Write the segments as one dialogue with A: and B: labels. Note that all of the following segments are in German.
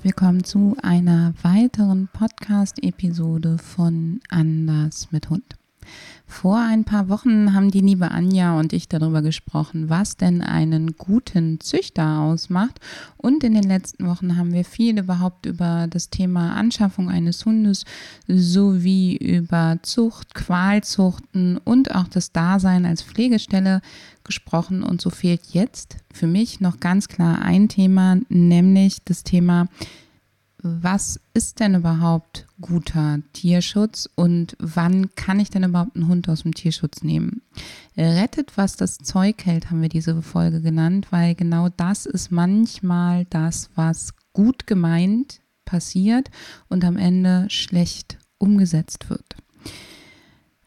A: Herzlich willkommen zu einer weiteren Podcast-Episode von Anders mit Hund. Vor ein paar Wochen haben die liebe Anja und ich darüber gesprochen, was denn einen guten Züchter ausmacht. Und in den letzten Wochen haben wir viel überhaupt über das Thema Anschaffung eines Hundes sowie über Zucht, Qualzuchten und auch das Dasein als Pflegestelle gesprochen. Und so fehlt jetzt für mich noch ganz klar ein Thema, nämlich das Thema was ist denn überhaupt guter Tierschutz und wann kann ich denn überhaupt einen Hund aus dem Tierschutz nehmen? Rettet, was das Zeug hält, haben wir diese Folge genannt, weil genau das ist manchmal das, was gut gemeint passiert und am Ende schlecht umgesetzt wird.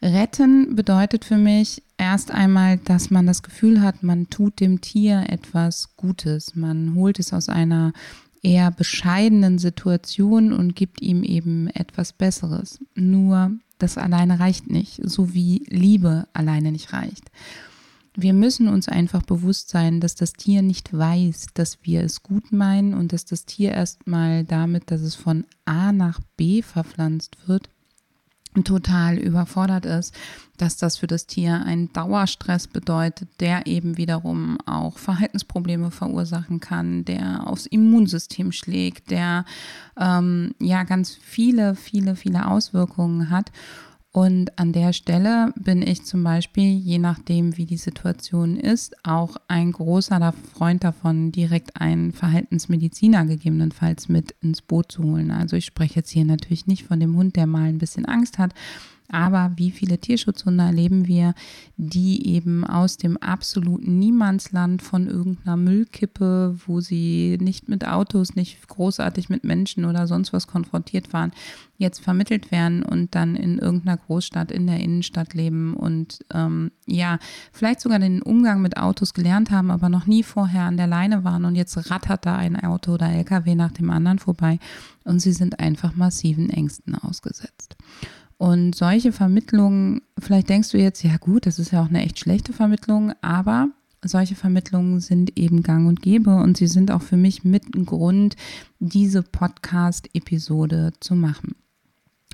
A: Retten bedeutet für mich erst einmal, dass man das Gefühl hat, man tut dem Tier etwas Gutes. Man holt es aus einer eher bescheidenen Situation und gibt ihm eben etwas Besseres. Nur das alleine reicht nicht, so wie Liebe alleine nicht reicht. Wir müssen uns einfach bewusst sein, dass das Tier nicht weiß, dass wir es gut meinen und dass das Tier erstmal damit, dass es von A nach B verpflanzt wird, total überfordert ist, dass das für das Tier einen Dauerstress bedeutet, der eben wiederum auch Verhaltensprobleme verursachen kann, der aufs Immunsystem schlägt, der ähm, ja ganz viele, viele, viele Auswirkungen hat. Und an der Stelle bin ich zum Beispiel, je nachdem wie die Situation ist, auch ein großer Freund davon, direkt einen Verhaltensmediziner gegebenenfalls mit ins Boot zu holen. Also ich spreche jetzt hier natürlich nicht von dem Hund, der mal ein bisschen Angst hat, aber wie viele Tierschutzhunde erleben wir, die eben aus dem absoluten Niemandsland von irgendeiner Müllkippe, wo sie nicht mit Autos, nicht großartig mit Menschen oder sonst was konfrontiert waren, jetzt vermittelt werden und dann in irgendeiner Großstadt in der Innenstadt leben und ähm, ja, vielleicht sogar den Umgang mit Autos gelernt haben, aber noch nie vorher an der Leine waren und jetzt rattert da ein Auto oder LKW nach dem anderen vorbei und sie sind einfach massiven Ängsten ausgesetzt. Und solche Vermittlungen, vielleicht denkst du jetzt, ja gut, das ist ja auch eine echt schlechte Vermittlung, aber solche Vermittlungen sind eben gang und gäbe und sie sind auch für mich mit ein Grund, diese Podcast-Episode zu machen.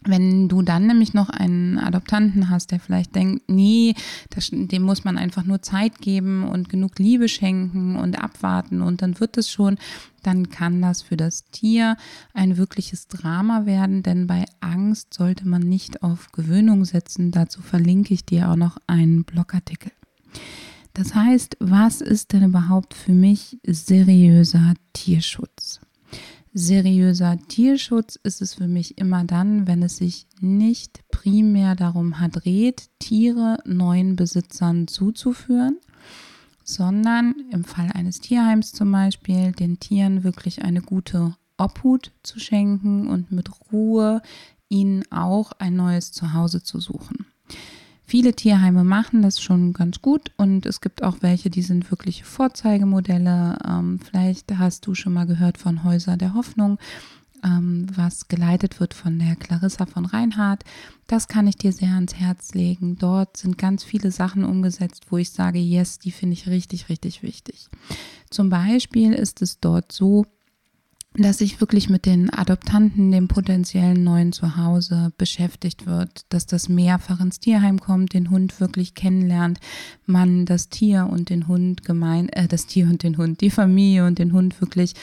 A: Wenn du dann nämlich noch einen Adoptanten hast, der vielleicht denkt, nee, das, dem muss man einfach nur Zeit geben und genug Liebe schenken und abwarten und dann wird es schon, dann kann das für das Tier ein wirkliches Drama werden, denn bei Angst sollte man nicht auf Gewöhnung setzen. Dazu verlinke ich dir auch noch einen Blogartikel. Das heißt, was ist denn überhaupt für mich seriöser Tierschutz? Seriöser Tierschutz ist es für mich immer dann, wenn es sich nicht primär darum dreht, Tiere neuen Besitzern zuzuführen, sondern im Fall eines Tierheims zum Beispiel den Tieren wirklich eine gute Obhut zu schenken und mit Ruhe ihnen auch ein neues Zuhause zu suchen. Viele Tierheime machen das schon ganz gut und es gibt auch welche, die sind wirkliche Vorzeigemodelle. Ähm, vielleicht hast du schon mal gehört von Häuser der Hoffnung, ähm, was geleitet wird von der Clarissa von Reinhardt. Das kann ich dir sehr ans Herz legen. Dort sind ganz viele Sachen umgesetzt, wo ich sage, yes, die finde ich richtig, richtig wichtig. Zum Beispiel ist es dort so, dass sich wirklich mit den Adoptanten, dem potenziellen neuen Zuhause beschäftigt wird, dass das mehrfach ins Tierheim kommt, den Hund wirklich kennenlernt, man das Tier und den Hund gemein, äh, das Tier und den Hund, die Familie und den Hund wirklich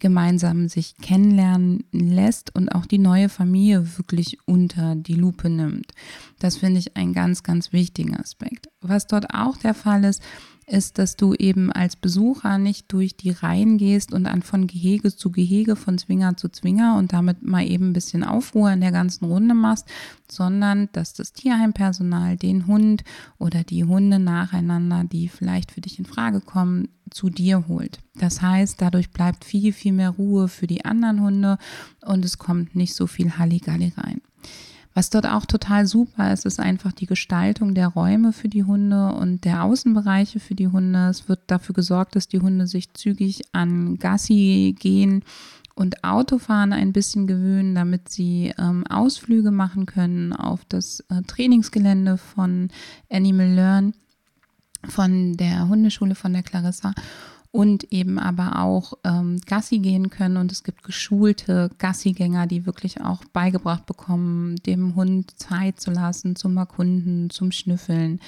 A: gemeinsam sich kennenlernen lässt und auch die neue Familie wirklich unter die Lupe nimmt. Das finde ich einen ganz, ganz wichtigen Aspekt. Was dort auch der Fall ist, ist, dass du eben als Besucher nicht durch die Reihen gehst und dann von Gehege zu Gehege, von Zwinger zu Zwinger und damit mal eben ein bisschen Aufruhr in der ganzen Runde machst, sondern dass das Tierheimpersonal den Hund oder die Hunde nacheinander, die vielleicht für dich in Frage kommen, zu dir holt. Das heißt, dadurch bleibt viel, viel mehr Ruhe für die anderen Hunde und es kommt nicht so viel Halligalli rein. Was dort auch total super ist, ist einfach die Gestaltung der Räume für die Hunde und der Außenbereiche für die Hunde. Es wird dafür gesorgt, dass die Hunde sich zügig an Gassi gehen und Autofahren ein bisschen gewöhnen, damit sie ähm, Ausflüge machen können auf das äh, Trainingsgelände von Animal Learn, von der Hundeschule von der Clarissa und eben aber auch ähm, Gassi gehen können. Und es gibt geschulte Gassigänger, die wirklich auch beigebracht bekommen, dem Hund Zeit zu lassen zum Erkunden, zum Schnüffeln.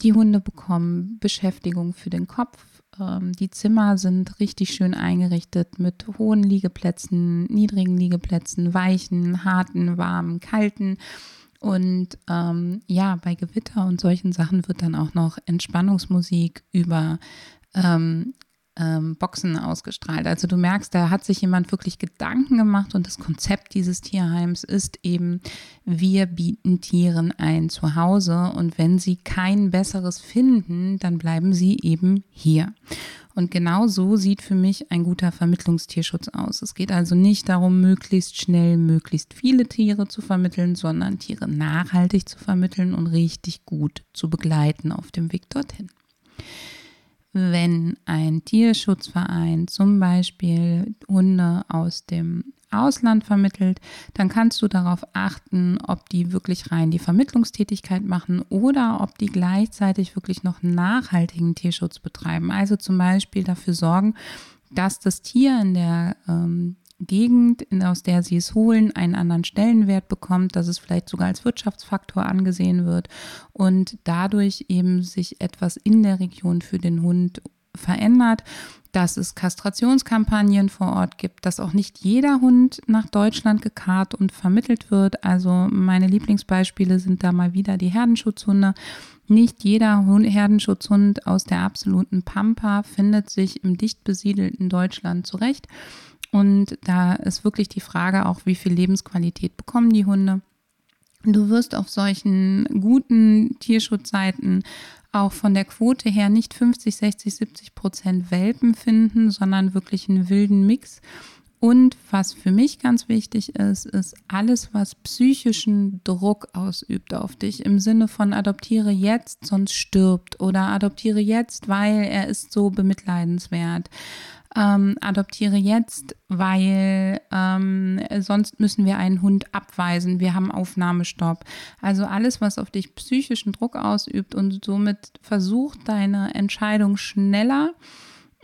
A: Die Hunde bekommen Beschäftigung für den Kopf. Ähm, die Zimmer sind richtig schön eingerichtet mit hohen Liegeplätzen, niedrigen Liegeplätzen, weichen, harten, warmen, kalten. Und ähm, ja, bei Gewitter und solchen Sachen wird dann auch noch Entspannungsmusik über ähm, ähm, Boxen ausgestrahlt. Also du merkst, da hat sich jemand wirklich Gedanken gemacht und das Konzept dieses Tierheims ist eben, wir bieten Tieren ein Zuhause und wenn sie kein besseres finden, dann bleiben sie eben hier. Und genau so sieht für mich ein guter Vermittlungstierschutz aus. Es geht also nicht darum, möglichst schnell, möglichst viele Tiere zu vermitteln, sondern Tiere nachhaltig zu vermitteln und richtig gut zu begleiten auf dem Weg dorthin wenn ein Tierschutzverein zum Beispiel Hunde aus dem Ausland vermittelt, dann kannst du darauf achten, ob die wirklich rein die Vermittlungstätigkeit machen oder ob die gleichzeitig wirklich noch nachhaltigen Tierschutz betreiben. Also zum Beispiel dafür sorgen, dass das Tier in der ähm, Gegend, aus der sie es holen, einen anderen Stellenwert bekommt, dass es vielleicht sogar als Wirtschaftsfaktor angesehen wird und dadurch eben sich etwas in der Region für den Hund verändert, dass es Kastrationskampagnen vor Ort gibt, dass auch nicht jeder Hund nach Deutschland gekarrt und vermittelt wird. Also meine Lieblingsbeispiele sind da mal wieder die Herdenschutzhunde. Nicht jeder Herdenschutzhund aus der absoluten Pampa findet sich im dicht besiedelten Deutschland zurecht. Und da ist wirklich die Frage auch, wie viel Lebensqualität bekommen die Hunde. Du wirst auf solchen guten Tierschutzseiten auch von der Quote her nicht 50, 60, 70 Prozent Welpen finden, sondern wirklich einen wilden Mix. Und was für mich ganz wichtig ist, ist alles, was psychischen Druck ausübt auf dich im Sinne von adoptiere jetzt, sonst stirbt oder adoptiere jetzt, weil er ist so bemitleidenswert ähm, adoptiere jetzt, weil ähm, sonst müssen wir einen Hund abweisen. Wir haben Aufnahmestopp. Also alles, was auf dich psychischen Druck ausübt und somit versucht, deine Entscheidung schneller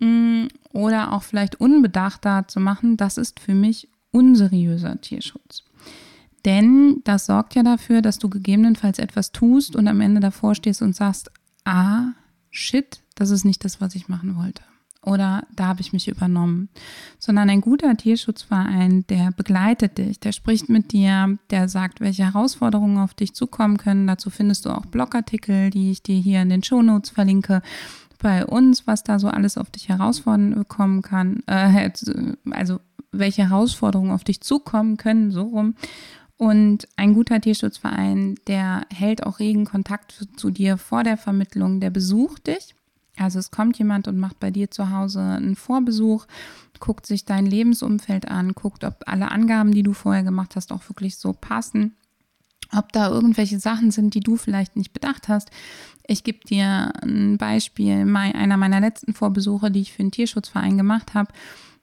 A: mh, mm, oder auch vielleicht unbedachter zu machen, das ist für mich unseriöser Tierschutz. Denn das sorgt ja dafür, dass du gegebenenfalls etwas tust und am Ende davor stehst und sagst, ah, shit, das ist nicht das, was ich machen wollte oder da habe ich mich übernommen, sondern ein guter Tierschutzverein, der begleitet dich, der spricht mit dir, der sagt, welche Herausforderungen auf dich zukommen können. Dazu findest du auch Blogartikel, die ich dir hier in den Shownotes verlinke. Bei uns, was da so alles auf dich herauskommen kann, äh, also welche Herausforderungen auf dich zukommen können, so rum. Und ein guter Tierschutzverein, der hält auch regen Kontakt zu dir vor der Vermittlung, der besucht dich also es kommt jemand und macht bei dir zu Hause einen Vorbesuch, guckt sich dein Lebensumfeld an, guckt, ob alle Angaben, die du vorher gemacht hast, auch wirklich so passen, ob da irgendwelche Sachen sind, die du vielleicht nicht bedacht hast. Ich gebe dir ein Beispiel, einer meiner letzten Vorbesuche, die ich für einen Tierschutzverein gemacht habe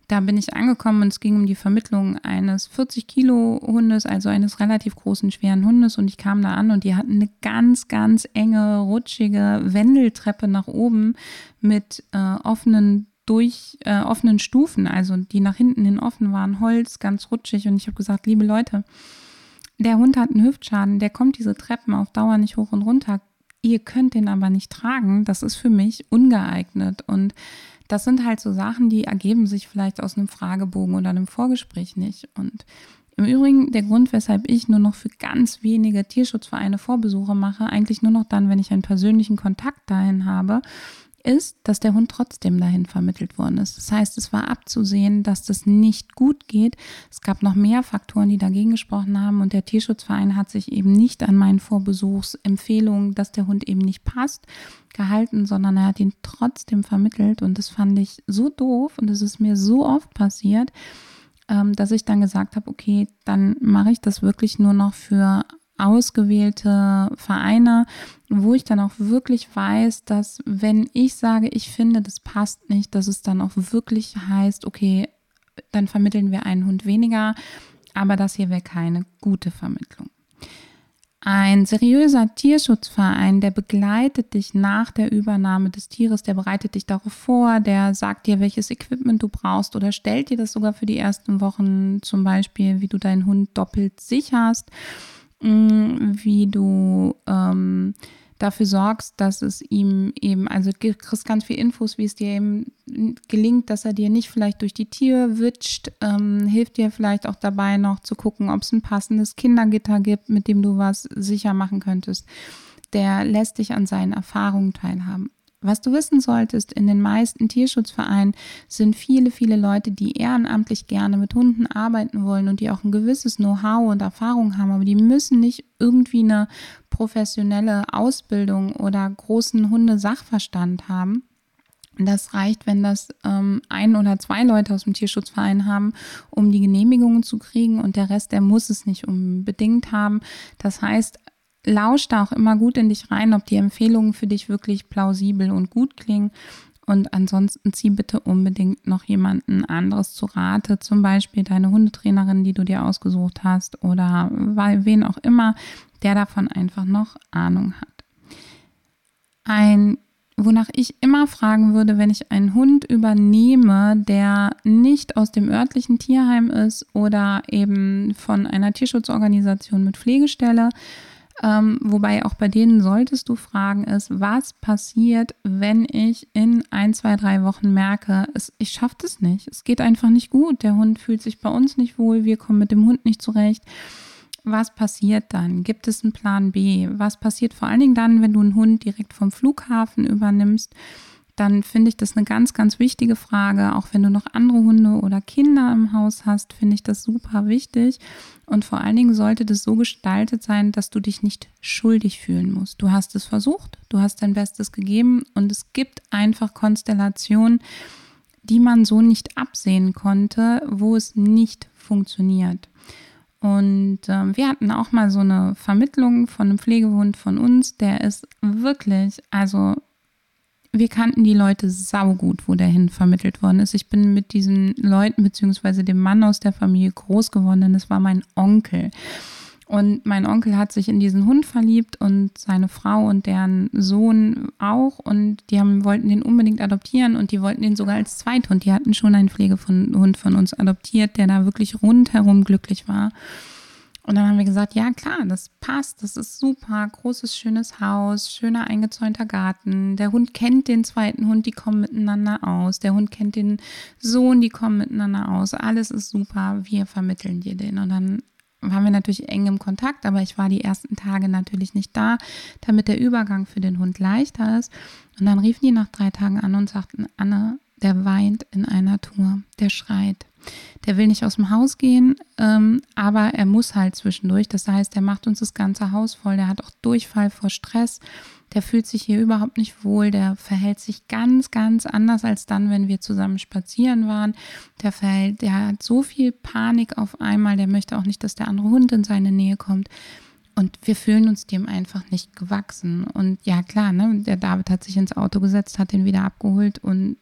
A: da bin ich angekommen und es ging um die Vermittlung eines 40 Kilo Hundes, also eines relativ großen, schweren Hundes. Und ich kam da an und die hatten eine ganz, ganz enge, rutschige Wendeltreppe nach oben mit äh, offenen durch äh, offenen Stufen, also die nach hinten hin offen waren, Holz, ganz rutschig. Und ich habe gesagt, liebe Leute, der Hund hat einen Hüftschaden, der kommt diese Treppen auf Dauer nicht hoch und runter. Ihr könnt den aber nicht tragen. Das ist für mich ungeeignet. Und das sind halt so Sachen, die ergeben sich vielleicht aus einem Fragebogen oder einem Vorgespräch nicht. Und im Übrigen der Grund, weshalb ich nur noch für ganz wenige Tierschutzvereine Vorbesuche mache, eigentlich nur noch dann, wenn ich einen persönlichen Kontakt dahin habe, ist, dass der Hund trotzdem dahin vermittelt worden ist. Das heißt, es war abzusehen, dass das nicht gut geht. Es gab noch mehr Faktoren, die dagegen gesprochen haben und der Tierschutzverein hat sich eben nicht an meinen Vorbesuchsempfehlungen, dass der Hund eben nicht passt, gehalten, sondern er hat ihn trotzdem vermittelt und das fand ich so doof und es ist mir so oft passiert, ähm, dass ich dann gesagt habe, okay, dann mache ich das wirklich nur noch für ausgewählte Vereine, wo ich dann auch wirklich weiß, dass wenn ich sage, ich finde, das passt nicht, dass es dann auch wirklich heißt, okay, dann vermitteln wir einen Hund weniger, aber das hier wäre keine gute Vermittlung. Ein seriöser Tierschutzverein, der begleitet dich nach der Übernahme des Tieres, der bereitet dich darauf vor, der sagt dir, welches Equipment du brauchst oder stellt dir das sogar für die ersten Wochen, zum Beispiel, wie du deinen Hund doppelt sicherst wie du ähm, dafür sorgst, dass es ihm eben, also du kriegst ganz viel Infos, wie es dir eben gelingt, dass er dir nicht vielleicht durch die Tür witscht, ähm, hilft dir vielleicht auch dabei noch zu gucken, ob es ein passendes Kindergitter gibt, mit dem du was sicher machen könntest. Der lässt dich an seinen Erfahrungen teilhaben. Was du wissen solltest, in den meisten Tierschutzvereinen sind viele, viele Leute, die ehrenamtlich gerne mit Hunden arbeiten wollen und die auch ein gewisses Know-how und Erfahrung haben, aber die müssen nicht irgendwie eine professionelle Ausbildung oder großen Hundesachverstand haben. Das reicht, wenn das ähm, ein oder zwei Leute aus dem Tierschutzverein haben, um die Genehmigungen zu kriegen und der Rest, der muss es nicht unbedingt haben. Das heißt, lausch da auch immer gut in dich rein, ob die Empfehlungen für dich wirklich plausibel und gut klingen. Und ansonsten zieh bitte unbedingt noch jemanden anderes zu Rate, zum Beispiel deine Hundetrainerin, die du dir ausgesucht hast oder wen auch immer, der davon einfach noch Ahnung hat. Ein, wonach ich immer fragen würde, wenn ich einen Hund übernehme, der nicht aus dem örtlichen Tierheim ist oder eben von einer Tierschutzorganisation mit Pflegestelle, ähm, wobei auch bei denen solltest du fragen ist, was passiert, wenn ich in ein, zwei, drei Wochen merke, es, ich schaffe das nicht. Es geht einfach nicht gut. Der Hund fühlt sich bei uns nicht wohl. Wir kommen mit dem Hund nicht zurecht. Was passiert dann? Gibt es einen Plan B? Was passiert vor allen Dingen dann, wenn du einen Hund direkt vom Flughafen übernimmst? Dann finde ich das eine ganz, ganz wichtige Frage. Auch wenn du noch andere Hunde oder Kinder im Haus hast, finde ich das super wichtig. Und vor allen Dingen sollte das so gestaltet sein, dass du dich nicht schuldig fühlen musst. Du hast es versucht, du hast dein Bestes gegeben und es gibt einfach Konstellationen, die man so nicht absehen konnte, wo es nicht funktioniert. Und äh, wir hatten auch mal so eine Vermittlung von einem Pflegehund von uns, der ist wirklich, also wir kannten die Leute saugut, wo der hin vermittelt worden ist. Ich bin mit diesen Leuten beziehungsweise dem Mann aus der Familie groß geworden, denn es war mein Onkel. Und mein Onkel hat sich in diesen Hund verliebt und seine Frau und deren Sohn auch. Und die haben, wollten den unbedingt adoptieren und die wollten den sogar als Zweithund. Die hatten schon einen Pflegehund von uns adoptiert, der da wirklich rundherum glücklich war. Und dann haben wir gesagt, ja klar, das passt, das ist super, großes, schönes Haus, schöner eingezäunter Garten. Der Hund kennt den zweiten Hund, die kommen miteinander aus. Der Hund kennt den Sohn, die kommen miteinander aus. Alles ist super, wir vermitteln dir den. Und dann waren wir natürlich eng im Kontakt, aber ich war die ersten Tage natürlich nicht da, damit der Übergang für den Hund leichter ist. Und dann riefen die nach drei Tagen an und sagten, Anne, der weint in einer Tour, der schreit. Der will nicht aus dem Haus gehen, ähm, aber er muss halt zwischendurch. Das heißt, er macht uns das ganze Haus voll. Der hat auch Durchfall vor Stress. Der fühlt sich hier überhaupt nicht wohl. Der verhält sich ganz, ganz anders als dann, wenn wir zusammen spazieren waren. Der verhält, der hat so viel Panik auf einmal. Der möchte auch nicht, dass der andere Hund in seine Nähe kommt. Und wir fühlen uns dem einfach nicht gewachsen. Und ja, klar, ne, der David hat sich ins Auto gesetzt, hat den wieder abgeholt und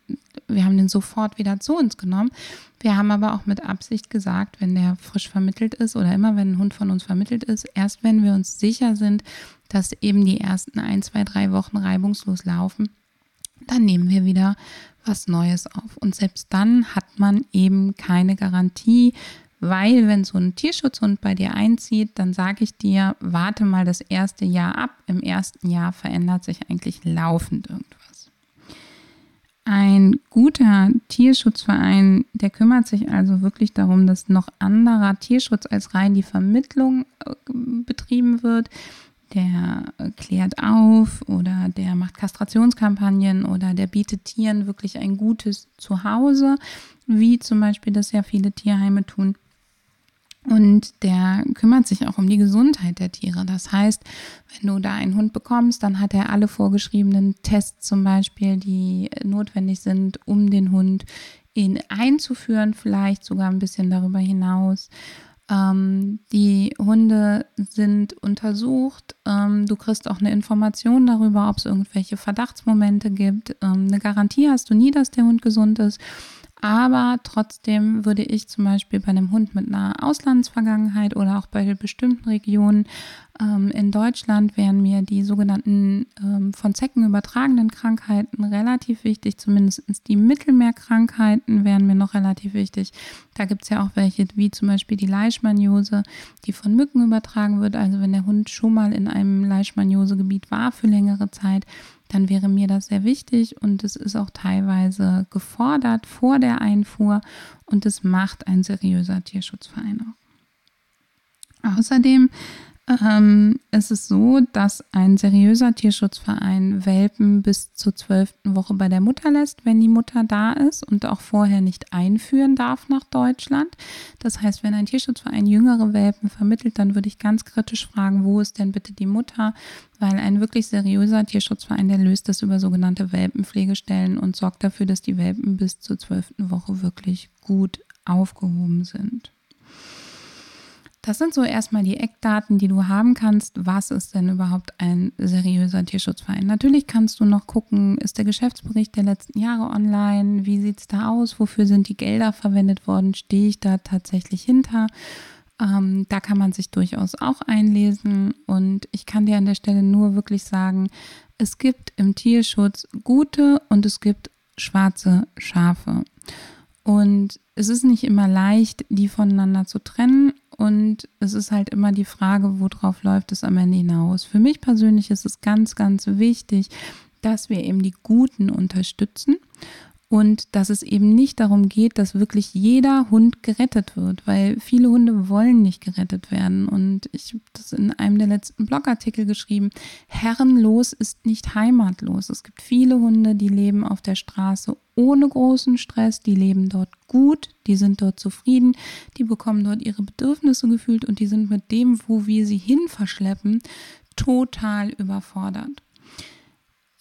A: wir haben den sofort wieder zu uns genommen. Wir haben aber auch mit Absicht gesagt, wenn der frisch vermittelt ist oder immer wenn ein Hund von uns vermittelt ist, erst wenn wir uns sicher sind, dass eben die ersten ein, zwei, drei Wochen reibungslos laufen, dann nehmen wir wieder was Neues auf. Und selbst dann hat man eben keine Garantie, weil wenn so ein Tierschutzhund bei dir einzieht, dann sage ich dir, warte mal das erste Jahr ab. Im ersten Jahr verändert sich eigentlich laufend irgendwas. Ein guter Tierschutzverein, der kümmert sich also wirklich darum, dass noch anderer Tierschutz als rein die Vermittlung äh, betrieben wird. der klärt auf oder der macht Kastrationskampagnen oder der bietet Tieren wirklich ein gutes Zuhause, wie zum Beispiel das ja viele Tierheime tun. Und der kümmert sich auch um die Gesundheit der Tiere. Das heißt, wenn du da einen Hund bekommst, dann hat er alle vorgeschriebenen Tests zum Beispiel, die notwendig sind, um den Hund in einzuführen, vielleicht sogar ein bisschen darüber hinaus. Ähm, die Hunde sind untersucht. Ähm, du kriegst auch eine Information darüber, ob es irgendwelche Verdachtsmomente gibt. Ähm, eine Garantie hast du nie, dass der Hund gesund ist. Aber trotzdem würde ich zum Beispiel bei einem Hund mit einer Auslandsvergangenheit oder auch bei bestimmten Regionen ähm, in Deutschland wären mir die sogenannten ähm, von Zecken übertragenen Krankheiten relativ wichtig. Zumindest die Mittelmeerkrankheiten wären mir noch relativ wichtig. Da gibt es ja auch welche, wie zum Beispiel die Leishmaniose, die von Mücken übertragen wird. Also wenn der Hund schon mal in einem Leishmaniose-Gebiet war für längere Zeit, dann wäre mir das sehr wichtig und es ist auch teilweise gefordert vor der Einfuhr und es macht ein seriöser Tierschutzverein auch. Außerdem ähm, es ist so, dass ein seriöser Tierschutzverein Welpen bis zur zwölften Woche bei der Mutter lässt, wenn die Mutter da ist und auch vorher nicht einführen darf nach Deutschland. Das heißt, wenn ein Tierschutzverein jüngere Welpen vermittelt, dann würde ich ganz kritisch fragen, wo ist denn bitte die Mutter? Weil ein wirklich seriöser Tierschutzverein, der löst das über sogenannte Welpenpflegestellen und sorgt dafür, dass die Welpen bis zur zwölften Woche wirklich gut aufgehoben sind. Das sind so erstmal die Eckdaten, die du haben kannst. Was ist denn überhaupt ein seriöser Tierschutzverein? Natürlich kannst du noch gucken, ist der Geschäftsbericht der letzten Jahre online? Wie sieht es da aus? Wofür sind die Gelder verwendet worden? Stehe ich da tatsächlich hinter? Ähm, da kann man sich durchaus auch einlesen. Und ich kann dir an der Stelle nur wirklich sagen, es gibt im Tierschutz gute und es gibt schwarze Schafe. Und es ist nicht immer leicht, die voneinander zu trennen. Und es ist halt immer die Frage, worauf läuft es am Ende hinaus. Für mich persönlich ist es ganz, ganz wichtig, dass wir eben die Guten unterstützen und dass es eben nicht darum geht, dass wirklich jeder Hund gerettet wird, weil viele Hunde wollen nicht gerettet werden. Und ich habe das in einem der letzten Blogartikel geschrieben, herrenlos ist nicht heimatlos. Es gibt viele Hunde, die leben auf der Straße ohne großen Stress, die leben dort gut, die sind dort zufrieden, die bekommen dort ihre Bedürfnisse gefühlt und die sind mit dem, wo wir sie hin verschleppen, total überfordert.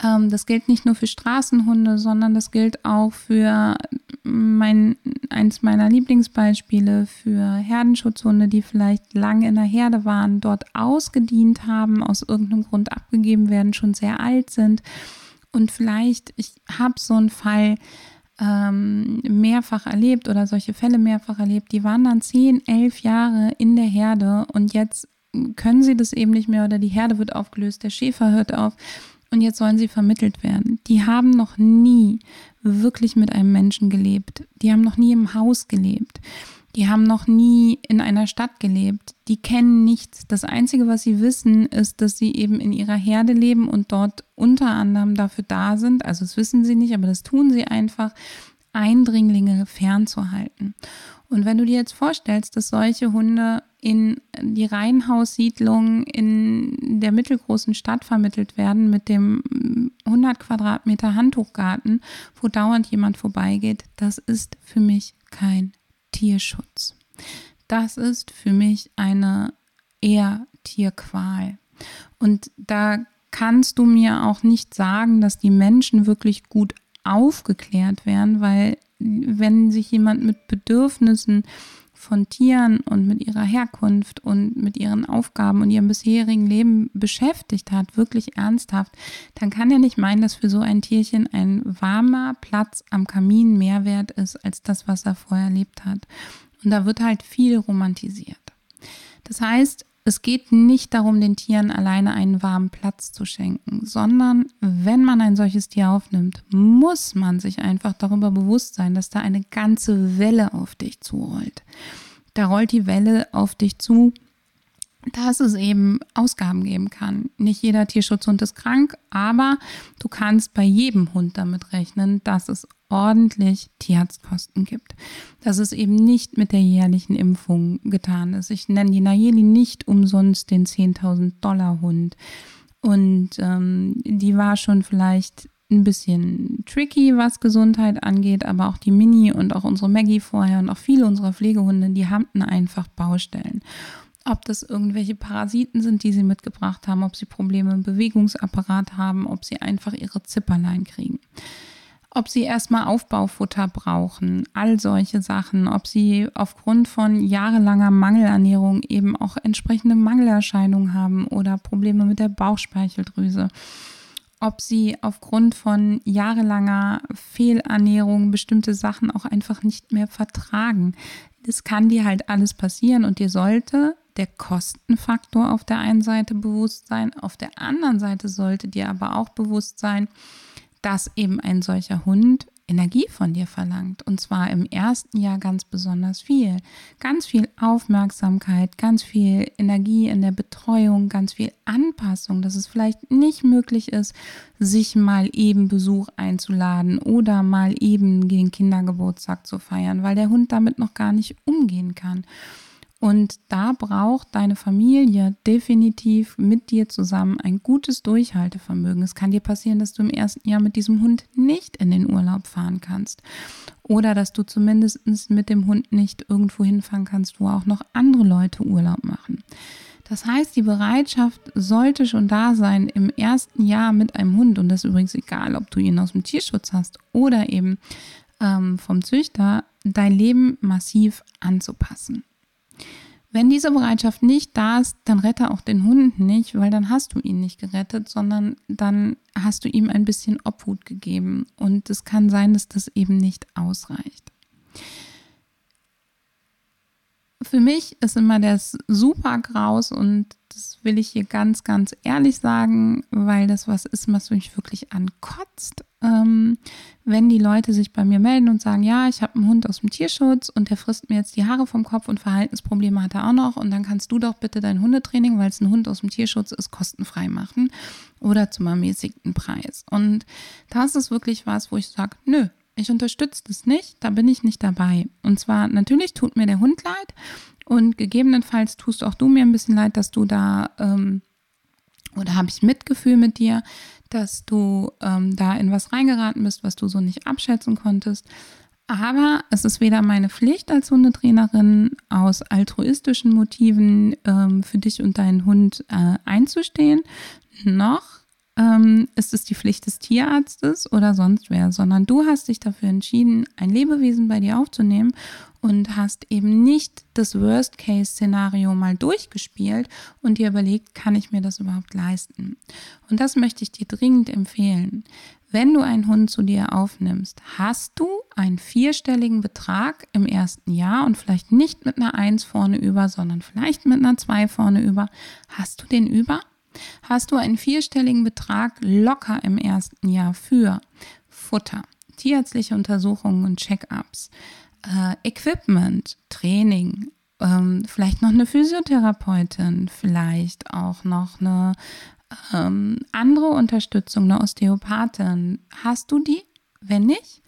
A: Ähm, das gilt nicht nur für Straßenhunde, sondern das gilt auch für mein, eins meiner Lieblingsbeispiele für Herdenschutzhunde, die vielleicht lange in der Herde waren, dort ausgedient haben, aus irgendeinem Grund abgegeben werden, schon sehr alt sind. Und vielleicht, ich habe so einen Fall ähm, mehrfach erlebt oder solche Fälle mehrfach erlebt, die waren dann zehn, elf Jahre in der Herde und jetzt können sie das eben nicht mehr oder die Herde wird aufgelöst, der Schäfer hört auf und jetzt sollen sie vermittelt werden. Die haben noch nie wirklich mit einem Menschen gelebt. Die haben noch nie im Haus gelebt. Die haben noch nie in einer Stadt gelebt. Die kennen nichts. Das Einzige, was sie wissen, ist, dass sie eben in ihrer Herde leben und dort unter anderem dafür da sind. Also das wissen sie nicht, aber das tun sie einfach, Eindringlinge fernzuhalten. Und wenn du dir jetzt vorstellst, dass solche Hunde in die Reihenhaussiedlung in der mittelgroßen Stadt vermittelt werden mit dem 100 Quadratmeter Handtuchgarten, wo dauernd jemand vorbeigeht, das ist für mich kein Tierschutz. Das ist für mich eine eher Tierqual. Und da kannst du mir auch nicht sagen, dass die Menschen wirklich gut aufgeklärt werden, weil wenn sich jemand mit Bedürfnissen von Tieren und mit ihrer Herkunft und mit ihren Aufgaben und ihrem bisherigen Leben beschäftigt hat, wirklich ernsthaft, dann kann er nicht meinen, dass für so ein Tierchen ein warmer Platz am Kamin mehr wert ist als das, was er vorher erlebt hat. Und da wird halt viel romantisiert. Das heißt, es geht nicht darum, den Tieren alleine einen warmen Platz zu schenken, sondern wenn man ein solches Tier aufnimmt, muss man sich einfach darüber bewusst sein, dass da eine ganze Welle auf dich zurollt. Da rollt die Welle auf dich zu, dass es eben Ausgaben geben kann. Nicht jeder Tierschutzhund ist krank, aber du kannst bei jedem Hund damit rechnen, dass es ordentlich Tierarztkosten gibt. Dass es eben nicht mit der jährlichen Impfung getan ist. Ich nenne die Nayeli nicht umsonst den 10.000 Dollar Hund. Und ähm, die war schon vielleicht ein bisschen tricky, was Gesundheit angeht, aber auch die Mini und auch unsere Maggie vorher und auch viele unserer Pflegehunde, die hatten einfach Baustellen. Ob das irgendwelche Parasiten sind, die sie mitgebracht haben, ob sie Probleme im Bewegungsapparat haben, ob sie einfach ihre Zipperlein kriegen. Ob sie erstmal Aufbaufutter brauchen, all solche Sachen, ob sie aufgrund von jahrelanger Mangelernährung eben auch entsprechende Mangelerscheinungen haben oder Probleme mit der Bauchspeicheldrüse ob sie aufgrund von jahrelanger Fehlernährung bestimmte Sachen auch einfach nicht mehr vertragen. Das kann dir halt alles passieren und dir sollte der Kostenfaktor auf der einen Seite bewusst sein, auf der anderen Seite sollte dir aber auch bewusst sein, dass eben ein solcher Hund Energie von dir verlangt. Und zwar im ersten Jahr ganz besonders viel. Ganz viel Aufmerksamkeit, ganz viel Energie in der Betreuung, ganz viel Anpassung, dass es vielleicht nicht möglich ist, sich mal eben Besuch einzuladen oder mal eben den Kindergeburtstag zu feiern, weil der Hund damit noch gar nicht umgehen kann. Und da braucht deine Familie definitiv mit dir zusammen ein gutes Durchhaltevermögen. Es kann dir passieren, dass du im ersten Jahr mit diesem Hund nicht in den Urlaub fahren kannst. Oder dass du zumindest mit dem Hund nicht irgendwo hinfahren kannst, wo auch noch andere Leute Urlaub machen. Das heißt, die Bereitschaft sollte schon da sein, im ersten Jahr mit einem Hund, und das ist übrigens egal, ob du ihn aus dem Tierschutz hast oder eben ähm, vom Züchter, dein Leben massiv anzupassen. Wenn diese Bereitschaft nicht da ist, dann rette auch den Hund nicht, weil dann hast du ihn nicht gerettet, sondern dann hast du ihm ein bisschen Obhut gegeben. Und es kann sein, dass das eben nicht ausreicht. Für mich ist immer das super graus und das will ich hier ganz, ganz ehrlich sagen, weil das was ist, was mich wirklich ankotzt. Ähm, wenn die Leute sich bei mir melden und sagen, ja, ich habe einen Hund aus dem Tierschutz und der frisst mir jetzt die Haare vom Kopf und Verhaltensprobleme hat er auch noch und dann kannst du doch bitte dein Hundetraining, weil es ein Hund aus dem Tierschutz ist, kostenfrei machen oder zum ermäßigten Preis. Und das ist wirklich was, wo ich sage, nö, ich unterstütze das nicht, da bin ich nicht dabei. Und zwar natürlich tut mir der Hund leid und gegebenenfalls tust auch du mir ein bisschen leid, dass du da ähm, oder habe ich Mitgefühl mit dir, dass du ähm, da in was reingeraten bist, was du so nicht abschätzen konntest. Aber es ist weder meine Pflicht als Hundetrainerin aus altruistischen Motiven ähm, für dich und deinen Hund äh, einzustehen, noch ähm, ist es die Pflicht des Tierarztes oder sonst wer, sondern du hast dich dafür entschieden, ein Lebewesen bei dir aufzunehmen und hast eben nicht das Worst-Case-Szenario mal durchgespielt und dir überlegt, kann ich mir das überhaupt leisten? Und das möchte ich dir dringend empfehlen. Wenn du einen Hund zu dir aufnimmst, hast du einen vierstelligen Betrag im ersten Jahr und vielleicht nicht mit einer Eins vorne über, sondern vielleicht mit einer Zwei vorne über. Hast du den über? Hast du einen vierstelligen Betrag locker im ersten Jahr für Futter, tierärztliche Untersuchungen und Check-ups, äh, Equipment, Training, ähm, vielleicht noch eine Physiotherapeutin, vielleicht auch noch eine ähm, andere Unterstützung, eine Osteopathin. Hast du die? Wenn nicht,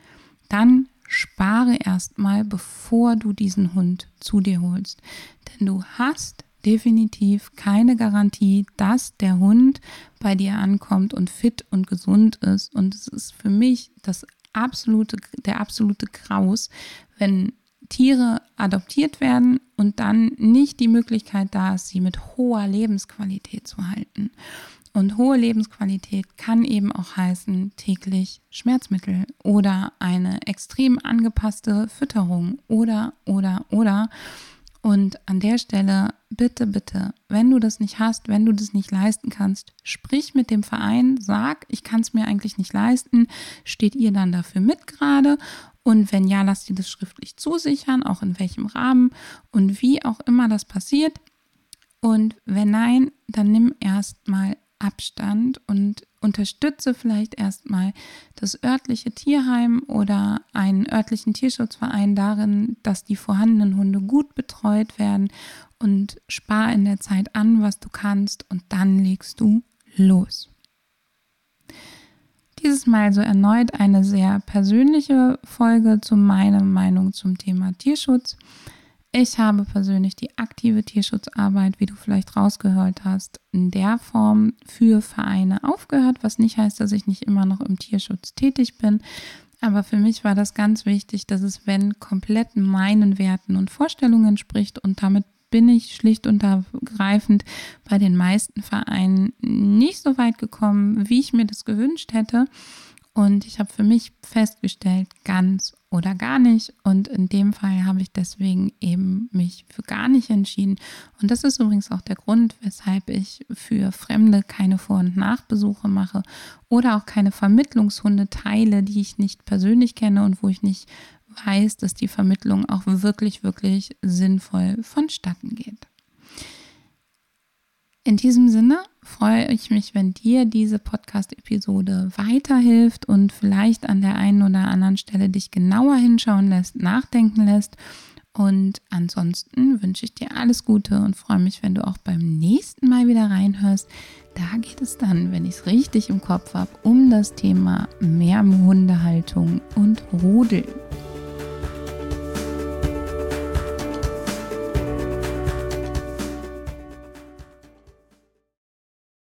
A: dann spare erstmal, bevor du diesen Hund zu dir holst. Denn du hast definitiv keine Garantie, dass der Hund bei dir ankommt und fit und gesund ist. Und es ist für mich das absolute, der absolute Graus, wenn Tiere adoptiert werden und dann nicht die Möglichkeit da ist, sie mit hoher Lebensqualität zu halten. Und hohe Lebensqualität kann eben auch heißen täglich Schmerzmittel oder eine extrem angepasste Fütterung oder, oder, oder. Und an der Stelle, bitte, bitte, wenn du das nicht hast, wenn du das nicht leisten kannst, sprich mit dem Verein, sag, ich kann es mir eigentlich nicht leisten. Steht ihr dann dafür mit gerade? Und wenn ja, lasst ihr das schriftlich zusichern, auch in welchem Rahmen und wie auch immer das passiert. Und wenn nein, dann nimm erstmal Abstand und unterstütze vielleicht erstmal das örtliche Tierheim oder einen örtlichen Tierschutzverein darin, dass die vorhandenen Hunde gut betreut werden und spar in der Zeit an, was du kannst und dann legst du los. Dieses Mal so erneut eine sehr persönliche Folge zu meiner Meinung zum Thema Tierschutz. Ich habe persönlich die aktive Tierschutzarbeit, wie du vielleicht rausgehört hast, in der Form für Vereine aufgehört, was nicht heißt, dass ich nicht immer noch im Tierschutz tätig bin. Aber für mich war das ganz wichtig, dass es, wenn komplett meinen Werten und Vorstellungen entspricht und damit bin ich schlicht und ergreifend bei den meisten Vereinen nicht so weit gekommen, wie ich mir das gewünscht hätte. Und ich habe für mich festgestellt, ganz oder gar nicht. Und in dem Fall habe ich deswegen eben mich für gar nicht entschieden. Und das ist übrigens auch der Grund, weshalb ich für Fremde keine Vor- und Nachbesuche mache oder auch keine Vermittlungshunde teile, die ich nicht persönlich kenne und wo ich nicht weiß, dass die Vermittlung auch wirklich, wirklich sinnvoll vonstatten geht. In diesem Sinne freue ich mich, wenn dir diese Podcast-Episode weiterhilft und vielleicht an der einen oder anderen Stelle dich genauer hinschauen lässt, nachdenken lässt. Und ansonsten wünsche ich dir alles Gute und freue mich, wenn du auch beim nächsten Mal wieder reinhörst. Da geht es dann, wenn ich es richtig im Kopf habe, um das Thema Mehrhundehaltung und Rudel.